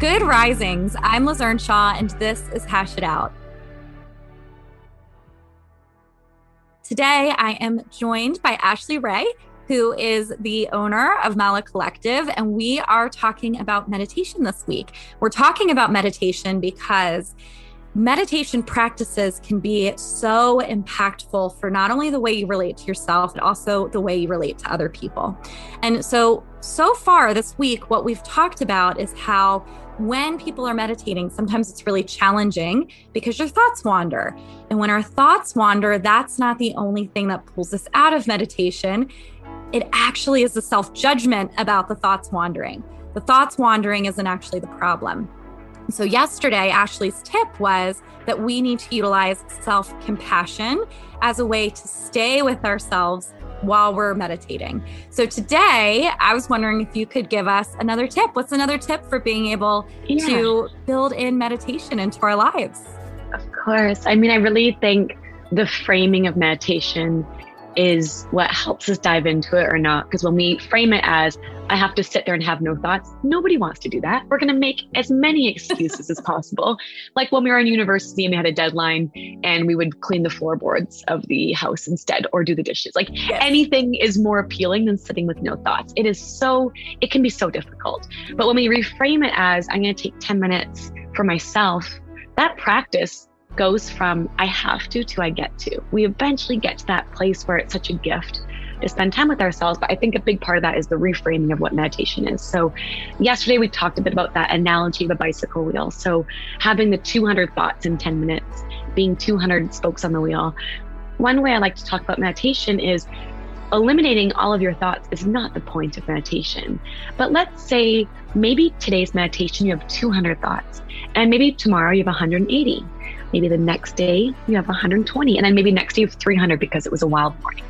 Good risings. I'm Liz Earnshaw, and this is Hash It Out. Today, I am joined by Ashley Wray, who is the owner of Mala Collective, and we are talking about meditation this week. We're talking about meditation because meditation practices can be so impactful for not only the way you relate to yourself, but also the way you relate to other people. And so, so far this week, what we've talked about is how when people are meditating, sometimes it's really challenging because your thoughts wander. And when our thoughts wander, that's not the only thing that pulls us out of meditation. It actually is the self judgment about the thoughts wandering. The thoughts wandering isn't actually the problem. So, yesterday, Ashley's tip was that we need to utilize self compassion as a way to stay with ourselves while we're meditating. So today, I was wondering if you could give us another tip. What's another tip for being able yeah. to build in meditation into our lives? Of course. I mean, I really think the framing of meditation is what helps us dive into it or not. Because when we frame it as, I have to sit there and have no thoughts, nobody wants to do that. We're going to make as many excuses as possible. Like when we were in university and we had a deadline and we would clean the floorboards of the house instead or do the dishes. Like yes. anything is more appealing than sitting with no thoughts. It is so, it can be so difficult. But when we reframe it as, I'm going to take 10 minutes for myself, that practice goes from I have to to I get to. We eventually get to that place where it's such a gift to spend time with ourselves. But I think a big part of that is the reframing of what meditation is. So, yesterday we talked a bit about that analogy of a bicycle wheel. So, having the 200 thoughts in 10 minutes, being 200 spokes on the wheel. One way I like to talk about meditation is eliminating all of your thoughts is not the point of meditation. But let's say maybe today's meditation you have 200 thoughts, and maybe tomorrow you have 180. Maybe the next day you have 120, and then maybe next day you have 300 because it was a wild morning.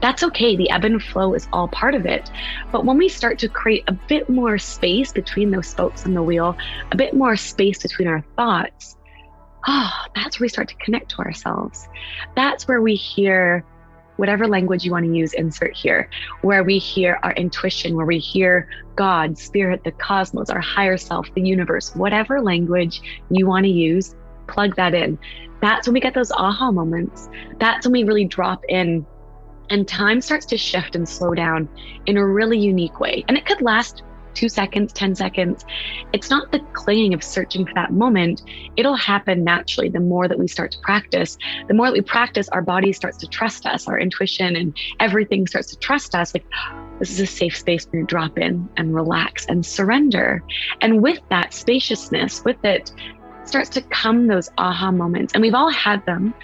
That's okay. The ebb and flow is all part of it. But when we start to create a bit more space between those spokes on the wheel, a bit more space between our thoughts, oh, that's where we start to connect to ourselves. That's where we hear whatever language you want to use, insert here, where we hear our intuition, where we hear God, spirit, the cosmos, our higher self, the universe, whatever language you want to use, plug that in. That's when we get those aha moments. That's when we really drop in and time starts to shift and slow down in a really unique way. And it could last two seconds, 10 seconds. It's not the clinging of searching for that moment. It'll happen naturally the more that we start to practice. The more that we practice, our body starts to trust us, our intuition and everything starts to trust us. Like, this is a safe space for you to drop in and relax and surrender. And with that spaciousness, with it, starts to come those aha moments. And we've all had them.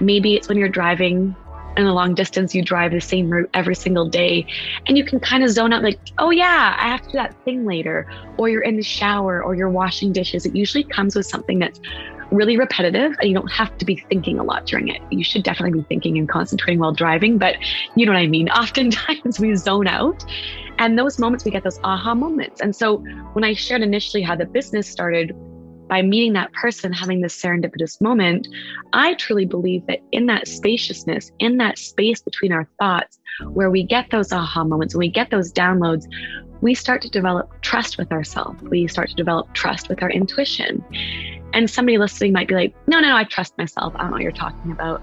Maybe it's when you're driving in a long distance, you drive the same route every single day, and you can kind of zone out like, oh, yeah, I have to do that thing later. Or you're in the shower or you're washing dishes. It usually comes with something that's really repetitive and you don't have to be thinking a lot during it. You should definitely be thinking and concentrating while driving, but you know what I mean? Oftentimes we zone out. And those moments, we get those aha moments. And so when I shared initially how the business started, by meeting that person, having this serendipitous moment, I truly believe that in that spaciousness, in that space between our thoughts, where we get those aha moments, and we get those downloads, we start to develop trust with ourselves. We start to develop trust with our intuition. And somebody listening might be like, no, no, no, I trust myself. I don't know what you're talking about.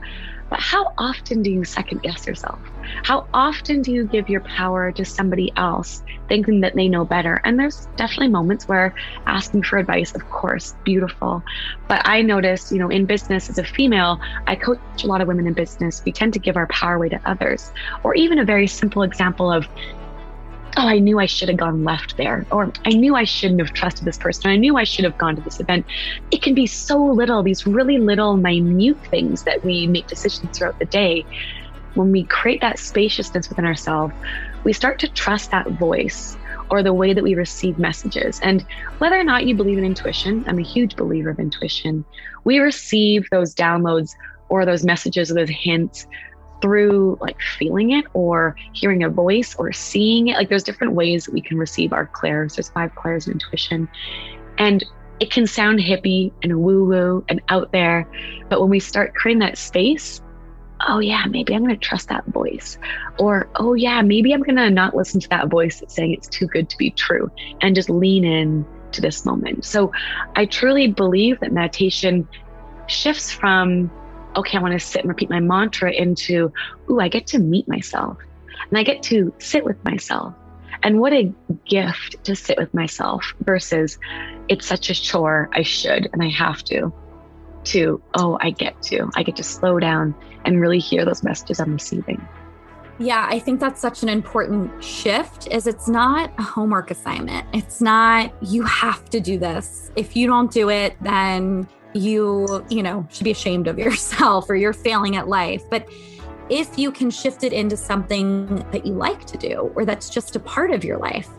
But how often do you second guess yourself? How often do you give your power to somebody else, thinking that they know better? And there's definitely moments where asking for advice, of course, beautiful. But I noticed, you know, in business as a female, I coach a lot of women in business. We tend to give our power away to others. Or even a very simple example of oh, I knew I should have gone left there, or I knew I shouldn't have trusted this person, I knew I should have gone to this event. It can be so little, these really little, minute things that we make decisions throughout the day. When we create that spaciousness within ourselves, we start to trust that voice or the way that we receive messages. And whether or not you believe in intuition, I'm a huge believer of intuition. We receive those downloads or those messages or those hints through like feeling it or hearing a voice or seeing it. Like there's different ways that we can receive our clairs. There's five clairs of intuition. And it can sound hippie and woo woo and out there. But when we start creating that space, oh yeah, maybe I'm going to trust that voice. Or, oh yeah, maybe I'm going to not listen to that voice that's saying it's too good to be true and just lean in to this moment. So I truly believe that meditation shifts from, okay, I want to sit and repeat my mantra into, ooh, I get to meet myself and I get to sit with myself. And what a gift to sit with myself versus it's such a chore, I should and I have to to, oh, I get to, I get to slow down and really hear those messages I'm receiving. Yeah, I think that's such an important shift is it's not a homework assignment. It's not you have to do this. If you don't do it, then you, you know, should be ashamed of yourself or you're failing at life. But if you can shift it into something that you like to do or that's just a part of your life,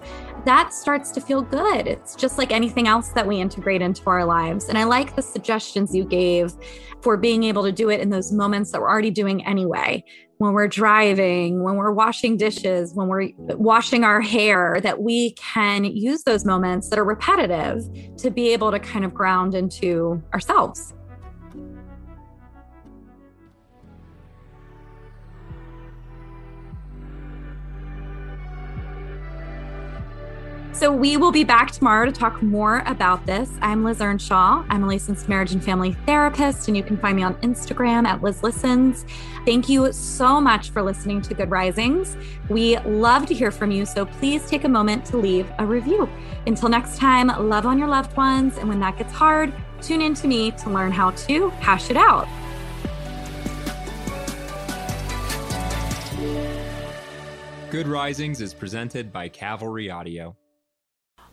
that starts to feel good. It's just like anything else that we integrate into our lives. And I like the suggestions you gave for being able to do it in those moments that we're already doing anyway. When we're driving, when we're washing dishes, when we're washing our hair, that we can use those moments that are repetitive to be able to kind of ground into ourselves. So we will be back tomorrow to talk more about this. I'm Liz Earnshaw. I'm a licensed marriage and family therapist, and you can find me on Instagram at Liz Listens. Thank you so much for listening to Good Risings. We love to hear from you, so please take a moment to leave a review. Until next time, love on your loved ones, and when that gets hard, tune in to me to learn how to hash it out. Good Risings is presented by Cavalry Audio.